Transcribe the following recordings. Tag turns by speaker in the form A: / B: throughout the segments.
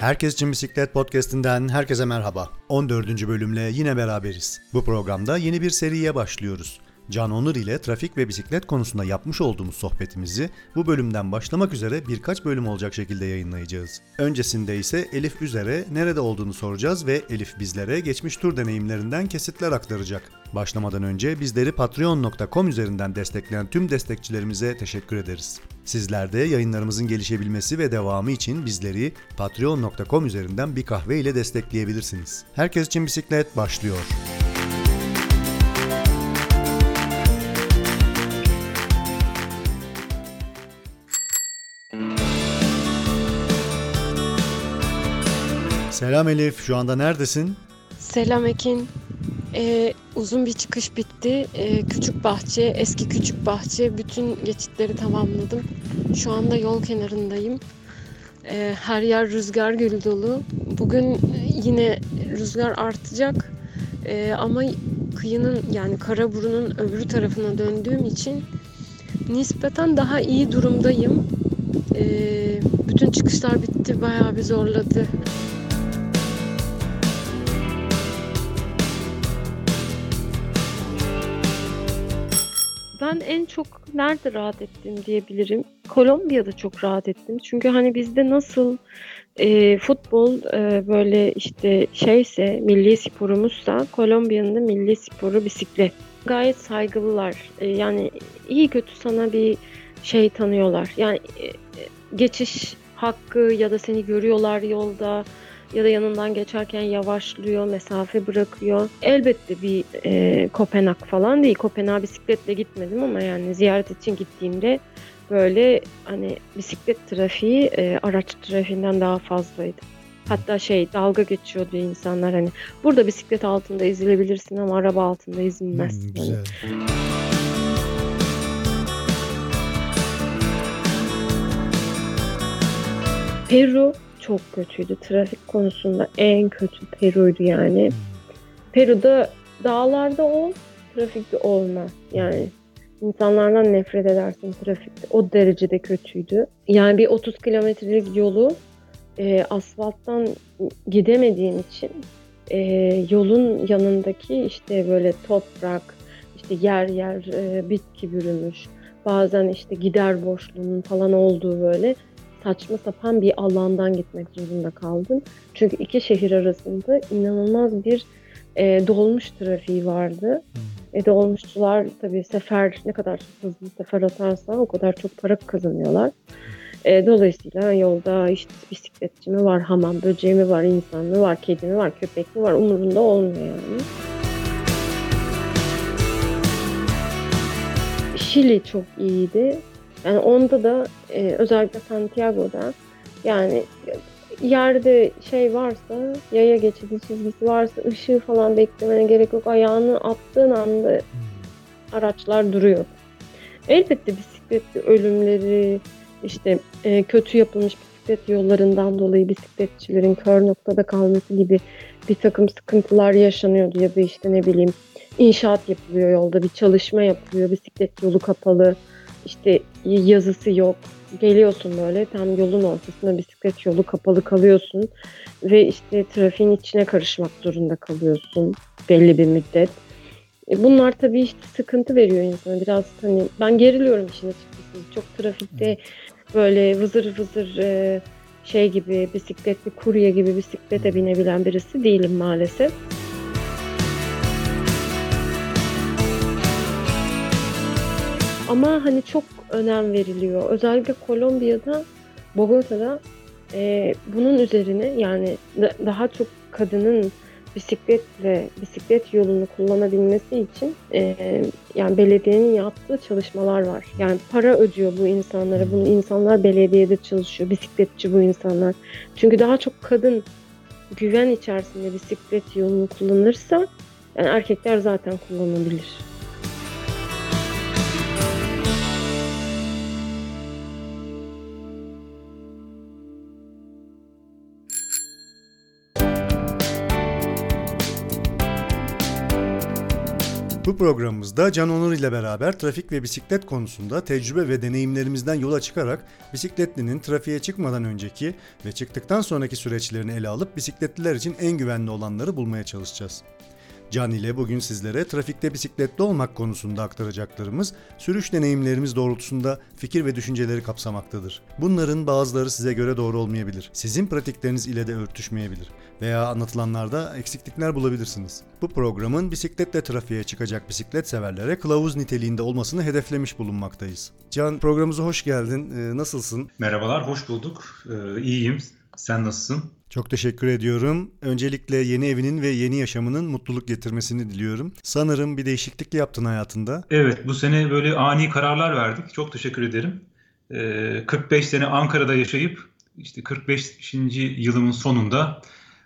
A: Herkes için Bisiklet Podcast'inden herkese merhaba. 14. bölümle yine beraberiz. Bu programda yeni bir seriye başlıyoruz. Can Onur ile trafik ve bisiklet konusunda yapmış olduğumuz sohbetimizi bu bölümden başlamak üzere birkaç bölüm olacak şekilde yayınlayacağız. Öncesinde ise Elif üzere nerede olduğunu soracağız ve Elif bizlere geçmiş tur deneyimlerinden kesitler aktaracak. Başlamadan önce bizleri patreon.com üzerinden destekleyen tüm destekçilerimize teşekkür ederiz. Sizler de yayınlarımızın gelişebilmesi ve devamı için bizleri patreon.com üzerinden bir kahve ile destekleyebilirsiniz. Herkes için bisiklet başlıyor. Selam Elif, şu anda neredesin?
B: Selam Ekin. Ee, uzun bir çıkış bitti. Ee, küçük bahçe, eski küçük bahçe. Bütün geçitleri tamamladım. Şu anda yol kenarındayım. Ee, her yer rüzgar gülü dolu. Bugün yine rüzgar artacak. Ee, ama kıyının yani Karaburun'un öbür tarafına döndüğüm için nispeten daha iyi durumdayım. Ee, bütün çıkışlar bitti. Bayağı bir zorladı. Ben en çok nerede rahat ettim diyebilirim. Kolombiya'da çok rahat ettim. Çünkü hani bizde nasıl e, futbol e, böyle işte şeyse milli sporumuzsa Kolombiya'nın da milli sporu bisiklet. Gayet saygılılar. E, yani iyi kötü sana bir şey tanıyorlar. Yani e, geçiş hakkı ya da seni görüyorlar yolda ya da yanından geçerken yavaşlıyor, mesafe bırakıyor. Elbette bir e, Kopenhag falan değil. Kopenhag bisikletle gitmedim ama yani ziyaret için gittiğimde böyle hani bisiklet trafiği e, araç trafiğinden daha fazlaydı. Hatta şey dalga geçiyordu insanlar hani burada bisiklet altında ezilebilirsin ama araba altında ezilmez.
A: Hmm, güzel.
B: Yani. Peru çok kötüydü. Trafik konusunda en kötü Peru'ydu yani. Peru'da dağlarda ol, trafikte olma. Yani insanlardan nefret edersin trafikte. O derecede kötüydü. Yani bir 30 kilometrelik yolu e, asfalttan gidemediğin için e, yolun yanındaki işte böyle toprak, işte yer yer e, bitki bürümüş. Bazen işte gider boşluğunun falan olduğu böyle saçma sapan bir alandan gitmek zorunda kaldım. Çünkü iki şehir arasında inanılmaz bir e, dolmuş trafiği vardı. Hmm. E, dolmuşçular tabii sefer ne kadar hızlı sefer atarsa o kadar çok para kazanıyorlar. E, dolayısıyla yolda işte bisikletçi mi var, hamam böceği mi var, insan mı var, kedi mi var, köpek mi var umurunda olmuyor yani. Şili çok iyiydi. Yani onda da e, özellikle Santiago'da yani yerde şey varsa yaya geçidi çizgisi varsa ışığı falan beklemene gerek yok. Ayağını attığın anda araçlar duruyor. Elbette bisikletli ölümleri işte e, kötü yapılmış bisiklet yollarından dolayı bisikletçilerin kör noktada kalması gibi bir takım sıkıntılar yaşanıyordu ya da işte ne bileyim inşaat yapılıyor yolda bir çalışma yapılıyor bisiklet yolu kapalı işte yazısı yok. Geliyorsun böyle tam yolun ortasında bisiklet yolu kapalı kalıyorsun ve işte trafiğin içine karışmak zorunda kalıyorsun belli bir müddet. E bunlar tabii işte sıkıntı veriyor insana biraz hani ben geriliyorum işin açıkçası. Çok trafikte böyle vızır vızır e, şey gibi bisikletli kurye gibi bisiklete binebilen birisi değilim maalesef. Ama hani çok önem veriliyor. Özellikle Kolombiya'da, Bogota'da e, bunun üzerine yani da, daha çok kadının bisikletle bisiklet yolunu kullanabilmesi için e, yani belediyenin yaptığı çalışmalar var. Yani para ödüyor bu insanlara. Bunu insanlar belediyede çalışıyor. Bisikletçi bu insanlar. Çünkü daha çok kadın güven içerisinde bisiklet yolunu kullanırsa yani erkekler zaten kullanabilir.
A: Programımızda Can Onur ile beraber trafik ve bisiklet konusunda tecrübe ve deneyimlerimizden yola çıkarak bisikletlinin trafiğe çıkmadan önceki ve çıktıktan sonraki süreçlerini ele alıp bisikletliler için en güvenli olanları bulmaya çalışacağız. Can ile bugün sizlere trafikte bisikletli olmak konusunda aktaracaklarımız sürüş deneyimlerimiz doğrultusunda fikir ve düşünceleri kapsamaktadır. Bunların bazıları size göre doğru olmayabilir. Sizin pratikleriniz ile de örtüşmeyebilir veya anlatılanlarda eksiklikler bulabilirsiniz. Bu programın bisikletle trafiğe çıkacak bisiklet severlere kılavuz niteliğinde olmasını hedeflemiş bulunmaktayız. Can programımıza hoş geldin. Ee, nasılsın?
C: Merhabalar, hoş bulduk. Ee, iyiyim. Sen nasılsın?
A: Çok teşekkür ediyorum. Öncelikle yeni evinin ve yeni yaşamının mutluluk getirmesini diliyorum. Sanırım bir değişiklik yaptın hayatında.
C: Evet, bu sene böyle ani kararlar verdik. Çok teşekkür ederim. Ee, 45 sene Ankara'da yaşayıp işte 45. yılımın sonunda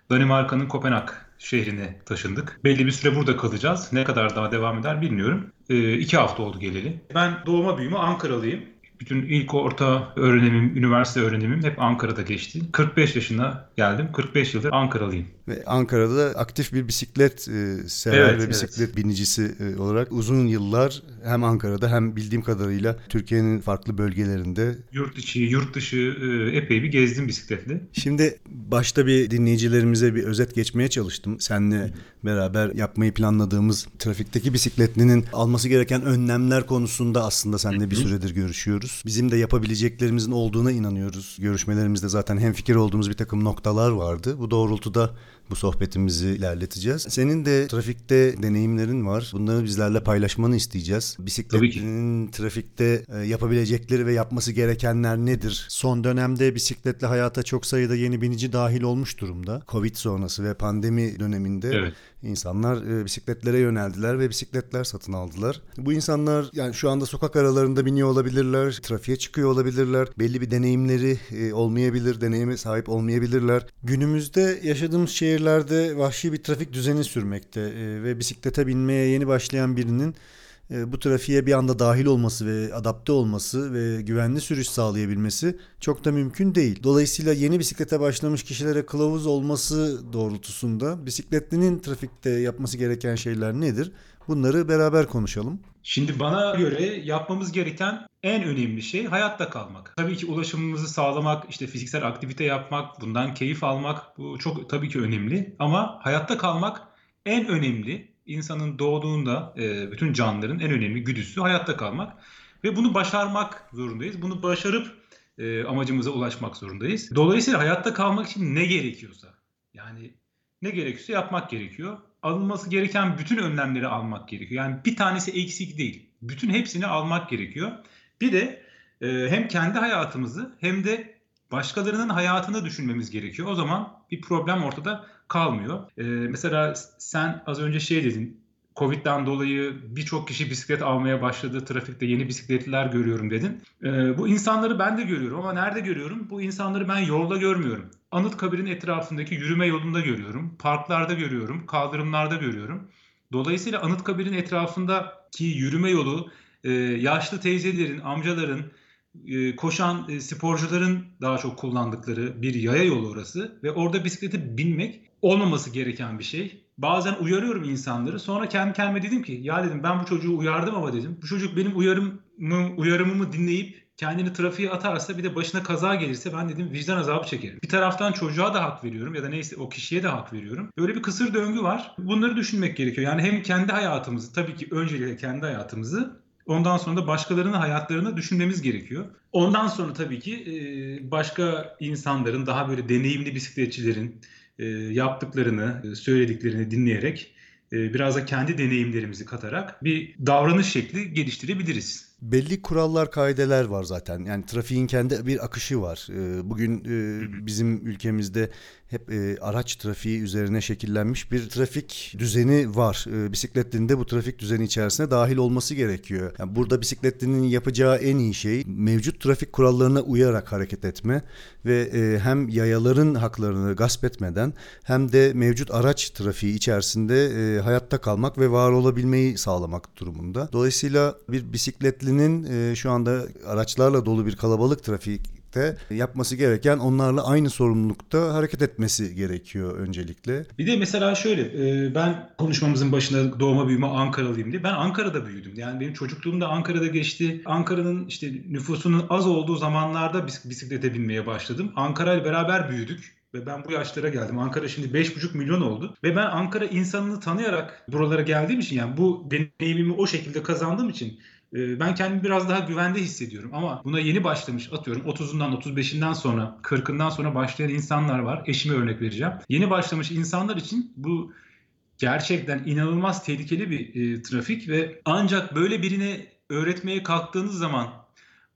C: Danimarka'nın Kopenhag şehrine taşındık. Belli bir süre burada kalacağız. Ne kadar daha devam eder bilmiyorum. Ee, iki hafta oldu geleli. Ben doğma büyüme Ankaralıyım. Bütün ilk orta öğrenimim, üniversite öğrenimim hep Ankara'da geçti. 45 yaşına geldim. 45 yıldır Ankaralıyım.
A: Ve Ankara'da aktif bir bisiklet e, sever
C: Evet,
A: ve bisiklet
C: evet.
A: binicisi e, olarak uzun yıllar hem Ankara'da hem bildiğim kadarıyla Türkiye'nin farklı bölgelerinde.
C: Yurt içi, yurt dışı e, epey bir gezdim bisikletle.
A: Şimdi başta bir dinleyicilerimize bir özet geçmeye çalıştım. Seninle beraber yapmayı planladığımız trafikteki bisikletlinin alması gereken önlemler konusunda aslında seninle bir süredir görüşüyoruz. Bizim de yapabileceklerimizin olduğuna inanıyoruz. Görüşmelerimizde zaten hemfikir olduğumuz bir takım noktalar vardı. Bu doğrultuda bu sohbetimizi ilerleteceğiz. Senin de trafikte deneyimlerin var. Bunları bizlerle paylaşmanı isteyeceğiz. Bisikletlinin trafikte e, yapabilecekleri ve yapması gerekenler nedir? Son dönemde bisikletle hayata çok sayıda yeni binici dahil olmuş durumda. Covid sonrası ve pandemi döneminde
C: Evet.
A: insanlar e, bisikletlere yöneldiler ve bisikletler satın aldılar. Bu insanlar yani şu anda sokak aralarında biniyor olabilirler, trafiğe çıkıyor olabilirler. Belli bir deneyimleri e, olmayabilir, deneyime sahip olmayabilirler. Günümüzde yaşadığımız şehirlerde vahşi bir trafik düzeni sürmekte e, ve bisiklete binmeye yeni başlayan birinin e, bu trafiğe bir anda dahil olması ve adapte olması ve güvenli sürüş sağlayabilmesi çok da mümkün değil. Dolayısıyla yeni bisiklete başlamış kişilere kılavuz olması doğrultusunda bisikletlinin trafikte yapması gereken şeyler nedir? Bunları beraber konuşalım.
C: Şimdi bana göre yapmamız gereken en önemli şey hayatta kalmak. Tabii ki ulaşımımızı sağlamak, işte fiziksel aktivite yapmak, bundan keyif almak bu çok tabii ki önemli. Ama hayatta kalmak en önemli. İnsanın doğduğunda e, bütün canlıların en önemli güdüsü hayatta kalmak. Ve bunu başarmak zorundayız. Bunu başarıp e, amacımıza ulaşmak zorundayız. Dolayısıyla hayatta kalmak için ne gerekiyorsa yani ne gerekiyorsa yapmak gerekiyor. Alınması gereken bütün önlemleri almak gerekiyor. Yani bir tanesi eksik değil. Bütün hepsini almak gerekiyor. Bir de e, hem kendi hayatımızı hem de başkalarının hayatını düşünmemiz gerekiyor. O zaman bir problem ortada kalmıyor. E, mesela sen az önce şey dedin. Covid'den dolayı birçok kişi bisiklet almaya başladı. Trafikte yeni bisikletliler görüyorum dedin. E, bu insanları ben de görüyorum ama nerede görüyorum? Bu insanları ben yolda görmüyorum. Anıtkabir'in etrafındaki yürüme yolunda görüyorum. Parklarda görüyorum. Kaldırımlarda görüyorum. Dolayısıyla Anıtkabir'in etrafındaki yürüme yolu e, yaşlı teyzelerin, amcaların, e, koşan e, sporcuların daha çok kullandıkları bir yaya yolu orası ve orada bisiklete binmek olmaması gereken bir şey. Bazen uyarıyorum insanları. Sonra kendi kendime dedim ki ya dedim ben bu çocuğu uyardım ama dedim. Bu çocuk benim uyarımı, uyarımımı dinleyip kendini trafiğe atarsa bir de başına kaza gelirse ben dedim vicdan azabı çekerim. Bir taraftan çocuğa da hak veriyorum ya da neyse o kişiye de hak veriyorum. Böyle bir kısır döngü var. Bunları düşünmek gerekiyor. Yani hem kendi hayatımızı tabii ki öncelikle kendi hayatımızı Ondan sonra da başkalarının hayatlarını düşünmemiz gerekiyor. Ondan sonra tabii ki e, başka insanların, daha böyle deneyimli bisikletçilerin e, yaptıklarını, e, söylediklerini dinleyerek biraz da kendi deneyimlerimizi katarak bir davranış şekli geliştirebiliriz.
A: Belli kurallar, kaideler var zaten. Yani trafiğin kendi bir akışı var. Ee, Bugün e, bizim ülkemizde hep e, araç trafiği üzerine şekillenmiş bir trafik düzeni var. E, Bisikletlinin de bu trafik düzeni içerisine dahil olması gerekiyor. Yani burada bisikletlinin yapacağı en iyi şey mevcut trafik kurallarına uyarak hareket etme ve e, hem yayaların haklarını gasp etmeden hem de mevcut araç trafiği içerisinde e, hayatta kalmak ve var olabilmeyi sağlamak durumunda. Dolayısıyla bir bisikletlinin e, şu anda araçlarla dolu bir kalabalık trafik birlikte yapması gereken onlarla aynı sorumlulukta hareket etmesi gerekiyor öncelikle.
C: Bir de mesela şöyle e, ben konuşmamızın başında doğma büyüme Ankaralıyım diye. Ben Ankara'da büyüdüm. Yani benim çocukluğum da Ankara'da geçti. Ankara'nın işte nüfusunun az olduğu zamanlarda bisiklete binmeye başladım. Ankara ile beraber büyüdük. Ve ben bu yaşlara geldim. Ankara şimdi 5,5 milyon oldu. Ve ben Ankara insanını tanıyarak buralara geldiğim için yani bu deneyimimi o şekilde kazandığım için ben kendimi biraz daha güvende hissediyorum. Ama buna yeni başlamış atıyorum 30'undan 35'inden sonra 40'ından sonra başlayan insanlar var. Eşime örnek vereceğim. Yeni başlamış insanlar için bu gerçekten inanılmaz tehlikeli bir e, trafik ve ancak böyle birine öğretmeye kalktığınız zaman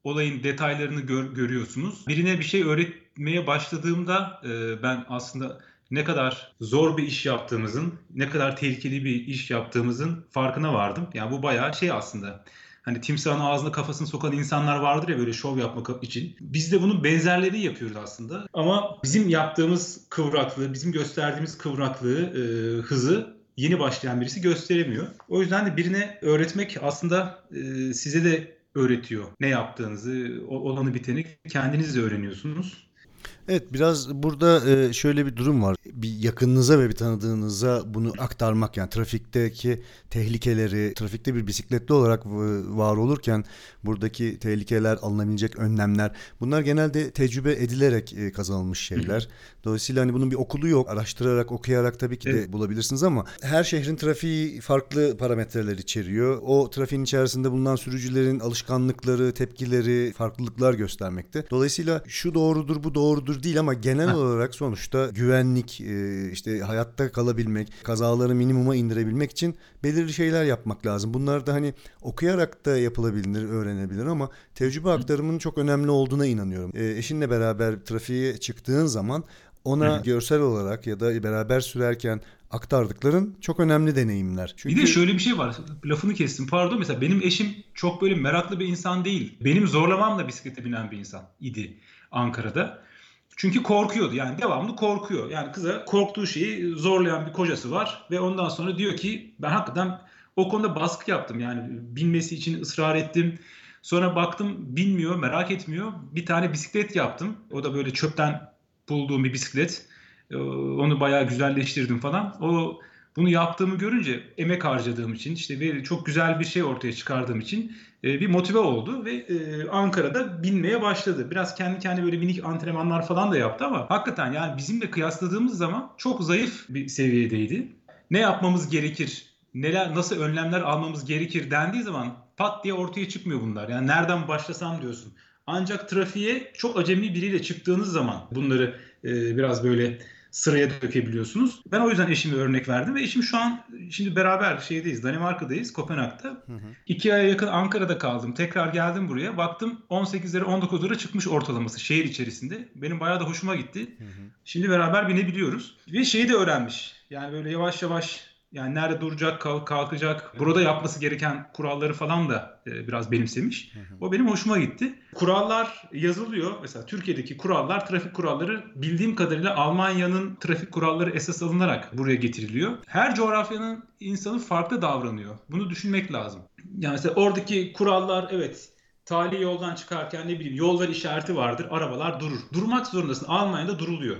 C: olayın detaylarını gör, görüyorsunuz. Birine bir şey öğretmeye başladığımda e, ben aslında ne kadar zor bir iş yaptığımızın, ne kadar tehlikeli bir iş yaptığımızın farkına vardım. Yani bu bayağı şey aslında. Hani timsahın ağzına kafasını sokan insanlar vardır ya böyle şov yapmak için. Biz de bunun benzerleri yapıyoruz aslında. Ama bizim yaptığımız kıvraklığı, bizim gösterdiğimiz kıvraklığı, e, hızı yeni başlayan birisi gösteremiyor. O yüzden de birine öğretmek aslında e, size de öğretiyor. Ne yaptığınızı, olanı biteni kendiniz de öğreniyorsunuz.
A: Evet biraz burada e, şöyle bir durum var. Bir yakınınıza ve bir tanıdığınıza bunu aktarmak yani trafikteki tehlikeleri, trafikte bir bisikletli olarak var olurken buradaki tehlikeler, alınabilecek önlemler bunlar genelde tecrübe edilerek e, kazanılmış şeyler. Dolayısıyla hani bunun bir okulu yok. Araştırarak, okuyarak tabii ki de evet. bulabilirsiniz ama her şehrin trafiği farklı parametreler içeriyor. O trafiğin içerisinde bulunan sürücülerin alışkanlıkları, tepkileri farklılıklar göstermekte. Dolayısıyla şu doğrudur, bu doğrudur değil ama genel olarak sonuçta güvenlik, e, işte hayatta kalabilmek, kazaları minimuma indirebilmek için belirli şeyler yapmak lazım. Bunlar da hani okuyarak da yapılabilir, öğrenebilir ama tecrübe aktarımının çok önemli olduğuna inanıyorum. E, eşinle beraber trafiğe çıktığın zaman ona Hı. görsel olarak ya da beraber sürerken aktardıkların çok önemli deneyimler.
C: Çünkü... Bir de şöyle bir şey var. Lafını kestim. Pardon mesela benim eşim çok böyle meraklı bir insan değil. Benim zorlamamla bisiklete binen bir insan idi Ankara'da. Çünkü korkuyordu yani devamlı korkuyor. Yani kıza korktuğu şeyi zorlayan bir kocası var ve ondan sonra diyor ki ben hakikaten o konuda baskı yaptım. Yani binmesi için ısrar ettim. Sonra baktım bilmiyor, merak etmiyor. Bir tane bisiklet yaptım. O da böyle çöpten bulduğum bir bisiklet. Ee, onu bayağı güzelleştirdim falan. O bunu yaptığımı görünce emek harcadığım için işte bir çok güzel bir şey ortaya çıkardığım için e, bir motive oldu ve e, Ankara'da binmeye başladı. Biraz kendi kendi böyle minik antrenmanlar falan da yaptı ama hakikaten yani bizimle kıyasladığımız zaman çok zayıf bir seviyedeydi. Ne yapmamız gerekir, neler nasıl önlemler almamız gerekir dendiği zaman pat diye ortaya çıkmıyor bunlar. Yani nereden başlasam diyorsun. Ancak trafiğe çok acemi biriyle çıktığınız zaman bunları e, biraz böyle sıraya dökebiliyorsunuz. Ben o yüzden eşimi örnek verdim ve eşim şu an şimdi beraber şeydeyiz Danimarka'dayız Kopenhag'da. Hı hı. İki aya yakın Ankara'da kaldım. Tekrar geldim buraya. Baktım 18'lere 19'lara çıkmış ortalaması şehir içerisinde. Benim bayağı da hoşuma gitti. Hı hı. Şimdi beraber binebiliyoruz. Ve şeyi de öğrenmiş. Yani böyle yavaş yavaş yani nerede duracak, kalkacak, burada yapması gereken kuralları falan da e, biraz benimsemiş. O benim hoşuma gitti. Kurallar yazılıyor. Mesela Türkiye'deki kurallar, trafik kuralları bildiğim kadarıyla Almanya'nın trafik kuralları esas alınarak buraya getiriliyor. Her coğrafyanın insanı farklı davranıyor. Bunu düşünmek lazım. Yani mesela oradaki kurallar evet tali yoldan çıkarken ne bileyim yol ver işareti vardır. Arabalar durur. Durmak zorundasın. Almanya'da duruluyor.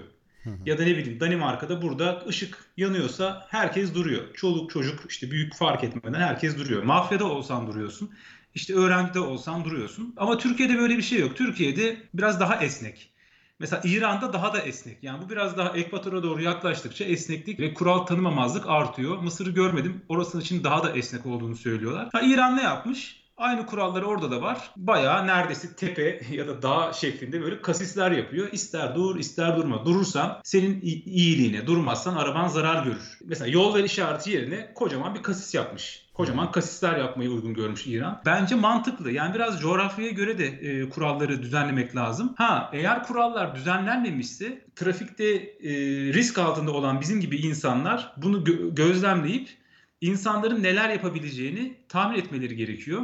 C: Ya da ne bileyim Danimarka'da burada ışık yanıyorsa herkes duruyor. Çoluk çocuk işte büyük fark etmeden herkes duruyor. Mafyada olsan duruyorsun. İşte öğrencide olsan duruyorsun. Ama Türkiye'de böyle bir şey yok. Türkiye'de biraz daha esnek. Mesela İran'da daha da esnek. Yani bu biraz daha ekvatora doğru yaklaştıkça esneklik ve kural tanımamazlık artıyor. Mısır'ı görmedim. Orası için daha da esnek olduğunu söylüyorlar. Ha, İran ne yapmış? Aynı kuralları orada da var. Bayağı neredeyse tepe ya da dağ şeklinde böyle kasisler yapıyor. İster dur ister durma. Durursan senin iyiliğine, durmazsan araban zarar görür. Mesela yol ver işareti yerine kocaman bir kasis yapmış. Kocaman kasisler yapmayı uygun görmüş İran. Bence mantıklı. Yani biraz coğrafyaya göre de e, kuralları düzenlemek lazım. Ha eğer kurallar düzenlenmemişse trafikte e, risk altında olan bizim gibi insanlar bunu gö- gözlemleyip insanların neler yapabileceğini tahmin etmeleri gerekiyor.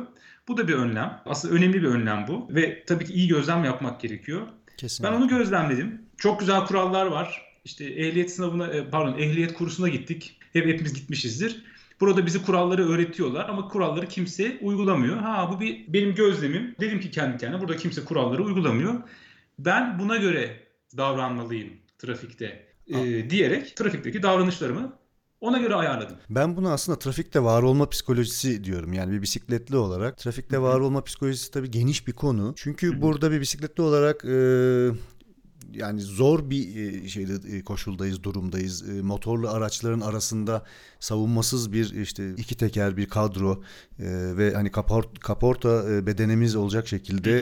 C: Bu da bir önlem. Aslında önemli bir önlem bu. Ve tabii ki iyi gözlem yapmak gerekiyor. Kesinlikle. Ben onu gözlemledim. Çok güzel kurallar var. İşte ehliyet sınavına, e, pardon ehliyet kursuna gittik. Hep hepimiz gitmişizdir. Burada bizi kuralları öğretiyorlar ama kuralları kimse uygulamıyor. Ha bu bir benim gözlemim. Dedim ki kendi kendime burada kimse kuralları uygulamıyor. ben buna göre davranmalıyım trafikte e, diyerek trafikteki davranışlarımı ona göre ayarladım.
A: Ben bunu aslında trafikte var olma psikolojisi diyorum. Yani bir bisikletli olarak. Trafikte var olma psikolojisi tabii geniş bir konu. Çünkü burada bir bisikletli olarak e, yani zor bir e, şeyde e, koşuldayız, durumdayız. E, motorlu araçların arasında savunmasız bir işte iki teker bir kadro ve hani kaport, kaporta bedenimiz olacak şekilde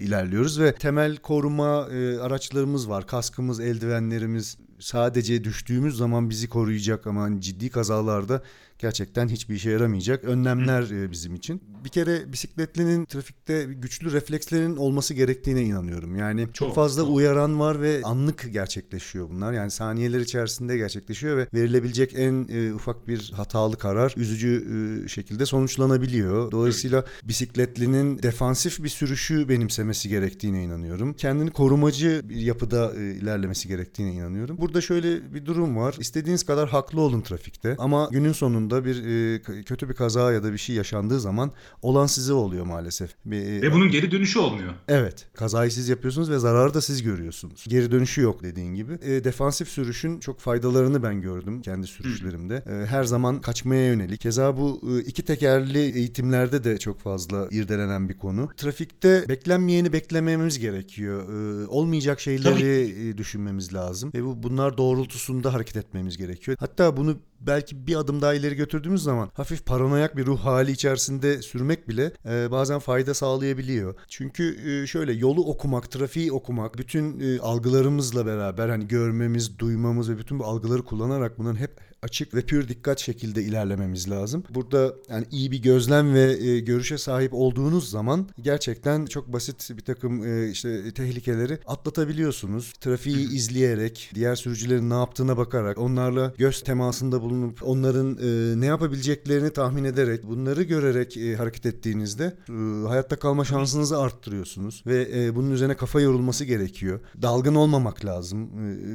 A: ilerliyoruz ve temel koruma araçlarımız var. Kaskımız, eldivenlerimiz sadece düştüğümüz zaman bizi koruyacak ama ciddi kazalarda gerçekten hiçbir işe yaramayacak önlemler Hı. bizim için. Bir kere bisikletlinin trafikte güçlü reflekslerin olması gerektiğine inanıyorum. Yani çok, çok fazla çok. uyaran var ve anlık gerçekleşiyor bunlar. Yani saniyeler içerisinde gerçekleşiyor ve verilebilecek en e, ufak bir hatalı karar üzücü e, şekilde sonuçlanabiliyor. Dolayısıyla evet. bisikletlinin defansif bir sürüşü benimsemesi gerektiğine inanıyorum. Kendini korumacı bir yapıda e, ilerlemesi gerektiğine inanıyorum. Burada şöyle bir durum var. İstediğiniz kadar haklı olun trafikte ama günün sonunda sonunda bir e, kötü bir kaza ya da bir şey yaşandığı zaman olan size oluyor maalesef. Bir,
C: e, ve bunun geri dönüşü olmuyor.
A: Evet. Kazayı siz yapıyorsunuz ve zararı da siz görüyorsunuz. Geri dönüşü yok dediğin gibi. E, defansif sürüşün çok faydalarını ben gördüm kendi sürüşlerimde. E, her zaman kaçmaya yönelik. Keza bu e, iki tekerli eğitimlerde de çok fazla irdelenen bir konu. Trafikte beklenmeyeni beklememiz gerekiyor. E, olmayacak şeyleri Tabii. düşünmemiz lazım. Ve bu bunlar doğrultusunda hareket etmemiz gerekiyor. Hatta bunu belki bir adım daha ileri götürdüğümüz zaman hafif paranoyak bir ruh hali içerisinde sürmek bile e, bazen fayda sağlayabiliyor. Çünkü e, şöyle yolu okumak, trafiği okumak, bütün e, algılarımızla beraber hani görmemiz, duymamız ve bütün bu algıları kullanarak bunun hep açık ve pür dikkat şekilde ilerlememiz lazım. Burada yani iyi bir gözlem ve e, görüşe sahip olduğunuz zaman gerçekten çok basit bir takım e, işte tehlikeleri atlatabiliyorsunuz. Trafiği izleyerek, diğer sürücülerin ne yaptığına bakarak, onlarla göz temasında bulunup onların e, ne yapabileceklerini tahmin ederek, bunları görerek e, hareket ettiğinizde e, hayatta kalma şansınızı arttırıyorsunuz ve e, bunun üzerine kafa yorulması gerekiyor. Dalgın olmamak lazım.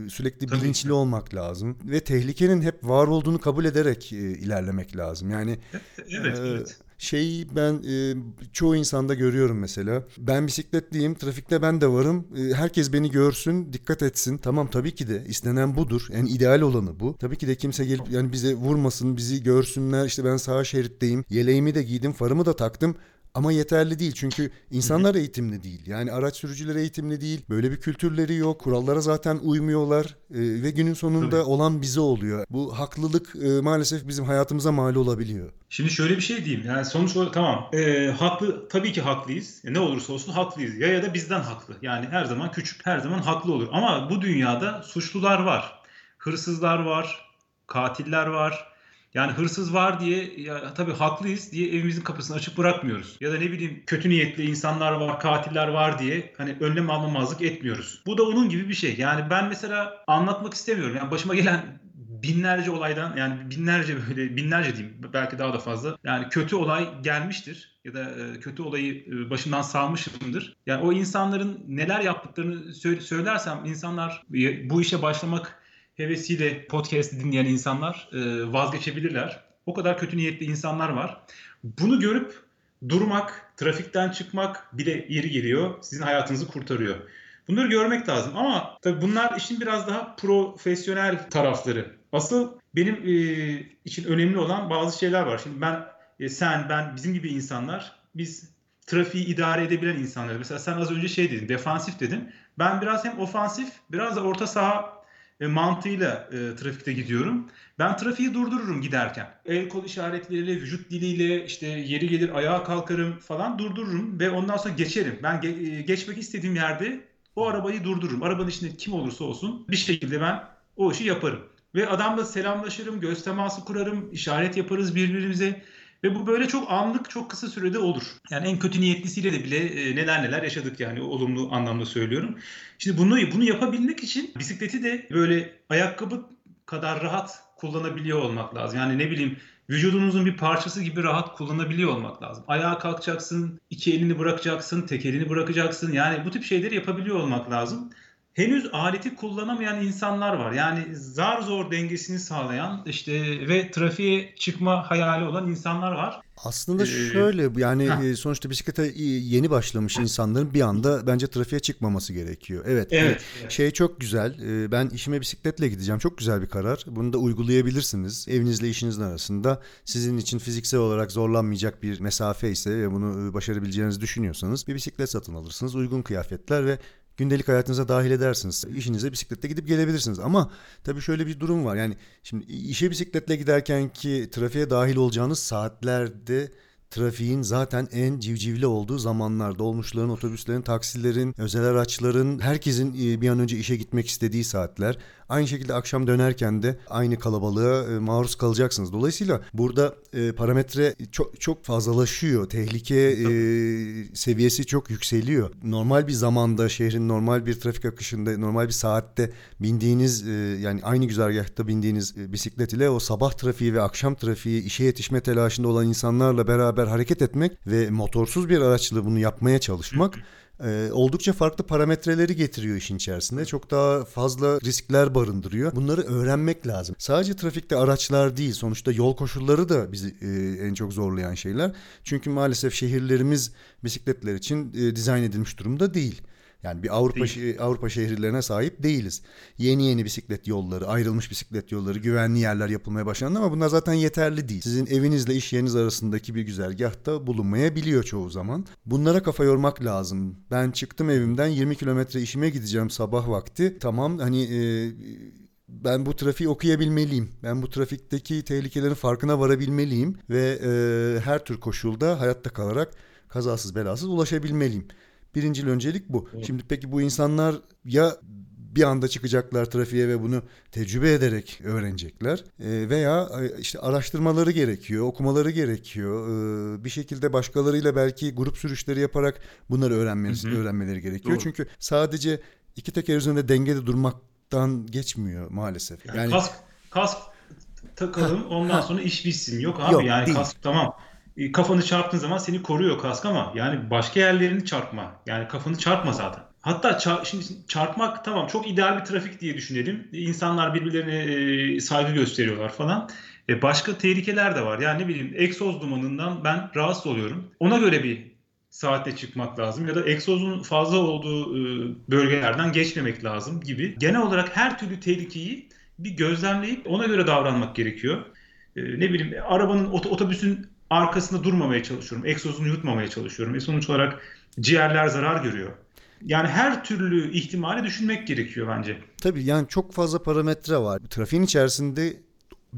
A: E, sürekli bilinçli olmak lazım ve tehlikenin hep var var olduğunu kabul ederek e, ilerlemek lazım. Yani
C: evet, e, evet.
A: Şeyi ben e, çoğu insanda görüyorum mesela. Ben bisikletliyim, trafikte ben de varım. E, herkes beni görsün, dikkat etsin. Tamam tabii ki de istenen budur. Yani ideal olanı bu. Tabii ki de kimse gelip yani bize vurmasın, bizi görsünler. İşte ben sağ şeritteyim. Yeleğimi de giydim, farımı da taktım. Ama yeterli değil çünkü insanlar eğitimli değil. Yani araç sürücüleri eğitimli değil. Böyle bir kültürleri yok. Kurallara zaten uymuyorlar ee, ve günün sonunda Tabii. olan bize oluyor. Bu haklılık e, maalesef bizim hayatımıza mal olabiliyor.
C: Şimdi şöyle bir şey diyeyim. Yani sonuç olarak tamam. E, haklı tabii ki haklıyız. E, ne olursa olsun haklıyız. Ya ya da bizden haklı. Yani her zaman küçük, her zaman haklı olur. Ama bu dünyada suçlular var. Hırsızlar var, katiller var yani hırsız var diye ya tabii haklıyız diye evimizin kapısını açık bırakmıyoruz. Ya da ne bileyim kötü niyetli insanlar var, katiller var diye hani önlem almamazlık etmiyoruz. Bu da onun gibi bir şey. Yani ben mesela anlatmak istemiyorum. Yani başıma gelen binlerce olaydan yani binlerce böyle binlerce diyeyim belki daha da fazla. Yani kötü olay gelmiştir ya da e, kötü olayı e, başından salmışımdır. Yani o insanların neler yaptıklarını söylersem insanlar bu işe başlamak hevesiyle podcast dinleyen insanlar e, vazgeçebilirler. O kadar kötü niyetli insanlar var. Bunu görüp durmak, trafikten çıkmak bile yeri geliyor. Sizin hayatınızı kurtarıyor. Bunları görmek lazım ama tabii bunlar işin biraz daha profesyonel tarafları. Asıl benim e, için önemli olan bazı şeyler var. Şimdi ben, e, sen, ben, bizim gibi insanlar biz trafiği idare edebilen insanlar. Mesela sen az önce şey dedin, defansif dedin. Ben biraz hem ofansif, biraz da orta saha e, mantığıyla e, trafikte gidiyorum. Ben trafiği durdururum giderken. El kol işaretleriyle, vücut diliyle işte yeri gelir ayağa kalkarım falan durdururum ve ondan sonra geçerim. Ben ge- e, geçmek istediğim yerde o arabayı durdururum. Arabanın içinde kim olursa olsun bir şekilde ben o işi yaparım. Ve adamla selamlaşırım, göz teması kurarım, işaret yaparız birbirimize. Ve bu böyle çok anlık, çok kısa sürede olur. Yani en kötü niyetlisiyle de bile e, neler neler yaşadık yani olumlu anlamda söylüyorum. Şimdi bunu bunu yapabilmek için bisikleti de böyle ayakkabı kadar rahat kullanabiliyor olmak lazım. Yani ne bileyim vücudunuzun bir parçası gibi rahat kullanabiliyor olmak lazım. Ayağa kalkacaksın, iki elini bırakacaksın, tek elini bırakacaksın. Yani bu tip şeyleri yapabiliyor olmak lazım. Henüz aleti kullanamayan insanlar var. Yani zar zor dengesini sağlayan işte ve trafiğe çıkma hayali olan insanlar var.
A: Aslında
C: Ee,
A: şöyle yani
C: heh.
A: e, sonuçta bisiklete yeni başlamış insanların bir anda bence trafiğe çıkmaması gerekiyor. Evet.
C: Evet.
A: Şey çok güzel. e, Ben işime bisikletle gideceğim. Çok güzel bir karar. Bunu da uygulayabilirsiniz. Evinizle işinizin arasında sizin için fiziksel olarak zorlanmayacak bir mesafe ise ve bunu e, başarabileceğinizi düşünüyorsanız bir bisiklet satın alırsınız. Uygun kıyafetler ve gündelik hayatınıza dahil edersiniz. İşinize bisikletle gidip gelebilirsiniz. Ama tabii şöyle bir durum var. Yani şimdi işe bisikletle giderken ki trafiğe dahil olacağınız saatlerde trafiğin zaten en civcivli olduğu zamanlar. Dolmuşların, otobüslerin, taksilerin, özel araçların, herkesin e, bir an önce işe gitmek istediği saatler. Aynı şekilde akşam dönerken de aynı kalabalığa e, maruz kalacaksınız. Dolayısıyla burada e, parametre çok çok fazlalaşıyor. Tehlike e, seviyesi çok yükseliyor. Normal bir zamanda şehrin normal bir trafik akışında normal bir saatte bindiğiniz e, yani aynı güzergahta bindiğiniz e, bisiklet ile o sabah trafiği ve akşam trafiği işe yetişme telaşında olan insanlarla beraber hareket etmek ve motorsuz bir araçla bunu yapmaya çalışmak e, oldukça farklı parametreleri getiriyor işin içerisinde. Çok daha fazla riskler barındırıyor. Bunları öğrenmek lazım. Sadece trafikte araçlar değil, sonuçta yol koşulları da bizi e, en çok zorlayan şeyler. Çünkü maalesef şehirlerimiz bisikletler için e, dizayn edilmiş durumda değil. Yani bir Avrupa
C: Değil.
A: Avrupa şehirlerine sahip değiliz. Yeni yeni bisiklet yolları, ayrılmış bisiklet yolları, güvenli yerler yapılmaya başlandı ama bunlar zaten yeterli değil. Sizin evinizle iş yeriniz arasındaki bir güzergahta bulunmayabiliyor çoğu zaman. Bunlara kafa yormak lazım. Ben çıktım evimden 20 kilometre işime gideceğim sabah vakti. Tamam hani e, ben bu trafiği okuyabilmeliyim. Ben bu trafikteki tehlikelerin farkına varabilmeliyim ve e, her tür koşulda hayatta kalarak kazasız belasız ulaşabilmeliyim. Birincil öncelik bu. Şimdi peki bu insanlar ya bir anda çıkacaklar trafiğe ve bunu tecrübe ederek öğrenecekler E, veya e, işte araştırmaları gerekiyor, okumaları gerekiyor. E, bir şekilde başkalarıyla belki grup sürüşleri yaparak bunları öğrenmesi,
C: Hı hı.
A: öğrenmeleri gerekiyor.
C: Doğru.
A: Çünkü sadece iki teker üzerinde dengede durmaktan geçmiyor maalesef.
C: Yani
A: Yani
C: kask kask takalım ondan sonra iş bitsin. Yok abi
A: Yok,
C: yani
A: değil.
C: kask tamam. E, Kafanı çarptığın zaman seni koruyor kask ama yani başka yerlerini çarpma. Yani kafanı çarpma zaten. Hatta ça- şimdi çarpmak tamam çok ideal bir trafik diye düşünelim. İnsanlar birbirlerine e, saygı gösteriyorlar falan. E, başka tehlikeler de var. Yani ne bileyim egzoz dumanından ben rahatsız oluyorum. Ona göre bir saatte çıkmak lazım ya da egzozun fazla olduğu e, bölgelerden geçmemek lazım gibi. Genel olarak her türlü tehlikeyi bir gözlemleyip ona göre davranmak gerekiyor. E, ne bileyim arabanın ot- otobüsün arkasında durmamaya çalışıyorum. Egzozunu yutmamaya çalışıyorum. E sonuç olarak ciğerler zarar görüyor. Yani her türlü ihtimali düşünmek gerekiyor bence.
A: Tabii yani çok fazla parametre var. Trafiğin içerisinde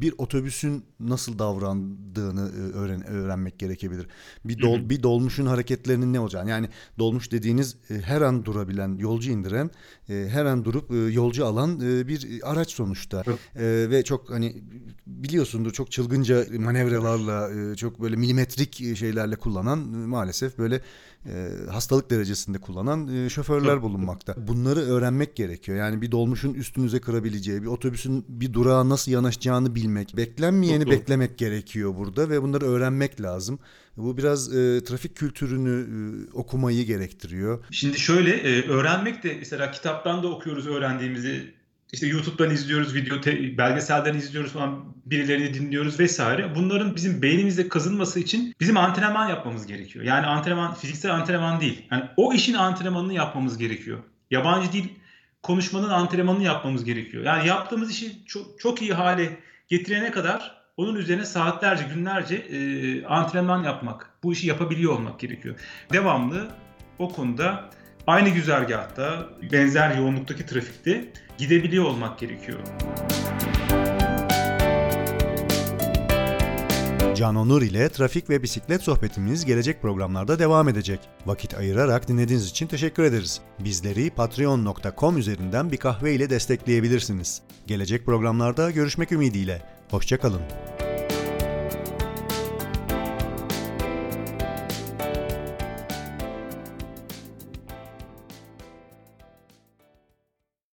A: bir otobüsün nasıl davrandığını e, öğren öğrenmek gerekebilir. Bir dol
C: Hı hı.
A: bir dolmuşun hareketlerinin ne olacağını. Yani dolmuş dediğiniz e, her an durabilen, yolcu indiren, e, her an durup yolcu alan bir araç sonuçta. E, ve çok hani biliyorsundur çok çılgınca manevralarla, çok böyle milimetrik şeylerle kullanan maalesef böyle e, hastalık derecesinde kullanan e, şoförler bulunmakta. Bunları öğrenmek gerekiyor. Yani bir dolmuşun üstünüze kırabileceği, bir otobüsün bir durağa nasıl yanaşacağını bilmek, beklenmeyeni beklemek gerekiyor burada ve bunları öğrenmek lazım. Bu biraz e, trafik kültürünü e, okumayı gerektiriyor.
C: Şimdi şöyle e, öğrenmek de mesela kitaptan da okuyoruz öğrendiğimizi. İşte YouTube'dan izliyoruz, video te- belgeselden izliyoruz falan, birilerini dinliyoruz vesaire. Bunların bizim beynimizde kazınması için bizim antrenman yapmamız gerekiyor. Yani antrenman, fiziksel antrenman değil. Yani o işin antrenmanını yapmamız gerekiyor. Yabancı dil konuşmanın antrenmanını yapmamız gerekiyor. Yani yaptığımız işi çok, çok iyi hale getirene kadar onun üzerine saatlerce, günlerce e, antrenman yapmak, bu işi yapabiliyor olmak gerekiyor. Devamlı o konuda aynı güzergahta, benzer yoğunluktaki trafikte gidebiliyor olmak gerekiyor.
A: Can Onur ile trafik ve bisiklet sohbetimiz gelecek programlarda devam edecek. Vakit ayırarak dinlediğiniz için teşekkür ederiz. Bizleri patreon.com üzerinden bir kahve ile destekleyebilirsiniz. Gelecek programlarda görüşmek ümidiyle. Hoşçakalın.